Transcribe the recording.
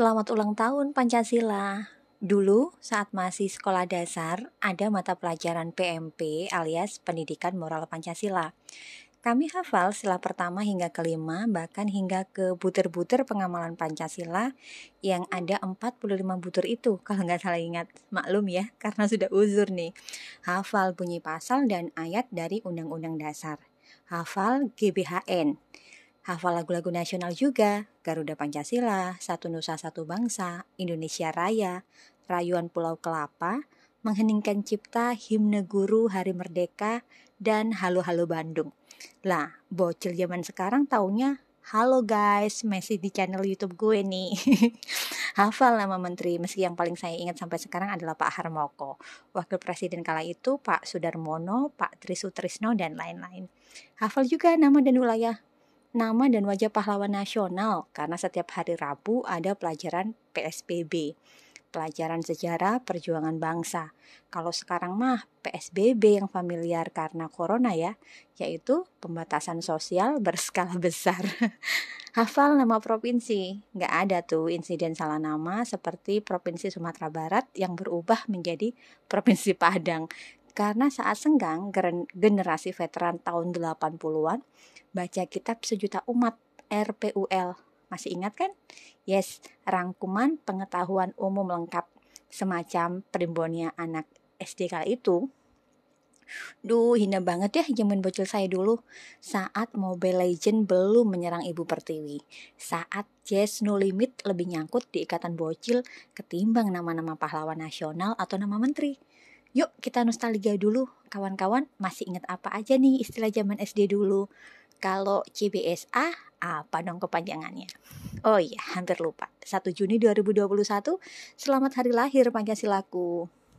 Selamat ulang tahun Pancasila. Dulu saat masih sekolah dasar ada mata pelajaran PMP alias Pendidikan Moral Pancasila. Kami hafal sila pertama hingga kelima bahkan hingga ke butir-butir pengamalan Pancasila yang ada 45 butir itu kalau nggak salah ingat. Maklum ya karena sudah uzur nih. Hafal bunyi pasal dan ayat dari Undang-Undang Dasar. Hafal GBHN Hafal lagu-lagu nasional juga, Garuda Pancasila, Satu Nusa Satu Bangsa, Indonesia Raya, Rayuan Pulau Kelapa, Mengheningkan Cipta, Himne Guru Hari Merdeka, dan Halo Halo Bandung. Lah, bocil zaman sekarang taunya Halo guys, masih di channel YouTube gue nih. Hafal nama menteri, meski yang paling saya ingat sampai sekarang adalah Pak Harmoko. Wakil Presiden kala itu Pak Sudarmono, Pak Trisutrisno, dan lain-lain. Hafal juga nama dan wilayah nama dan wajah pahlawan nasional karena setiap hari Rabu ada pelajaran PSBB, pelajaran sejarah perjuangan bangsa. Kalau sekarang mah PSBB yang familiar karena corona ya, yaitu pembatasan sosial berskala besar. Hafal nama provinsi, nggak ada tuh insiden salah nama seperti Provinsi Sumatera Barat yang berubah menjadi Provinsi Padang karena saat senggang generasi veteran tahun 80-an baca kitab sejuta umat RPUL. Masih ingat kan? Yes, rangkuman pengetahuan umum lengkap semacam primbonnya anak SD kala itu. Duh, hina banget ya zaman bocil saya dulu. Saat Mobile Legend belum menyerang Ibu Pertiwi. Saat Jazz No Limit lebih nyangkut di ikatan bocil ketimbang nama-nama pahlawan nasional atau nama menteri. Yuk kita nostalgia dulu, kawan-kawan masih ingat apa aja nih istilah zaman SD dulu? Kalau CBSA, apa dong kepanjangannya? Oh iya, hampir lupa. 1 Juni 2021, selamat hari lahir Pancasilaku.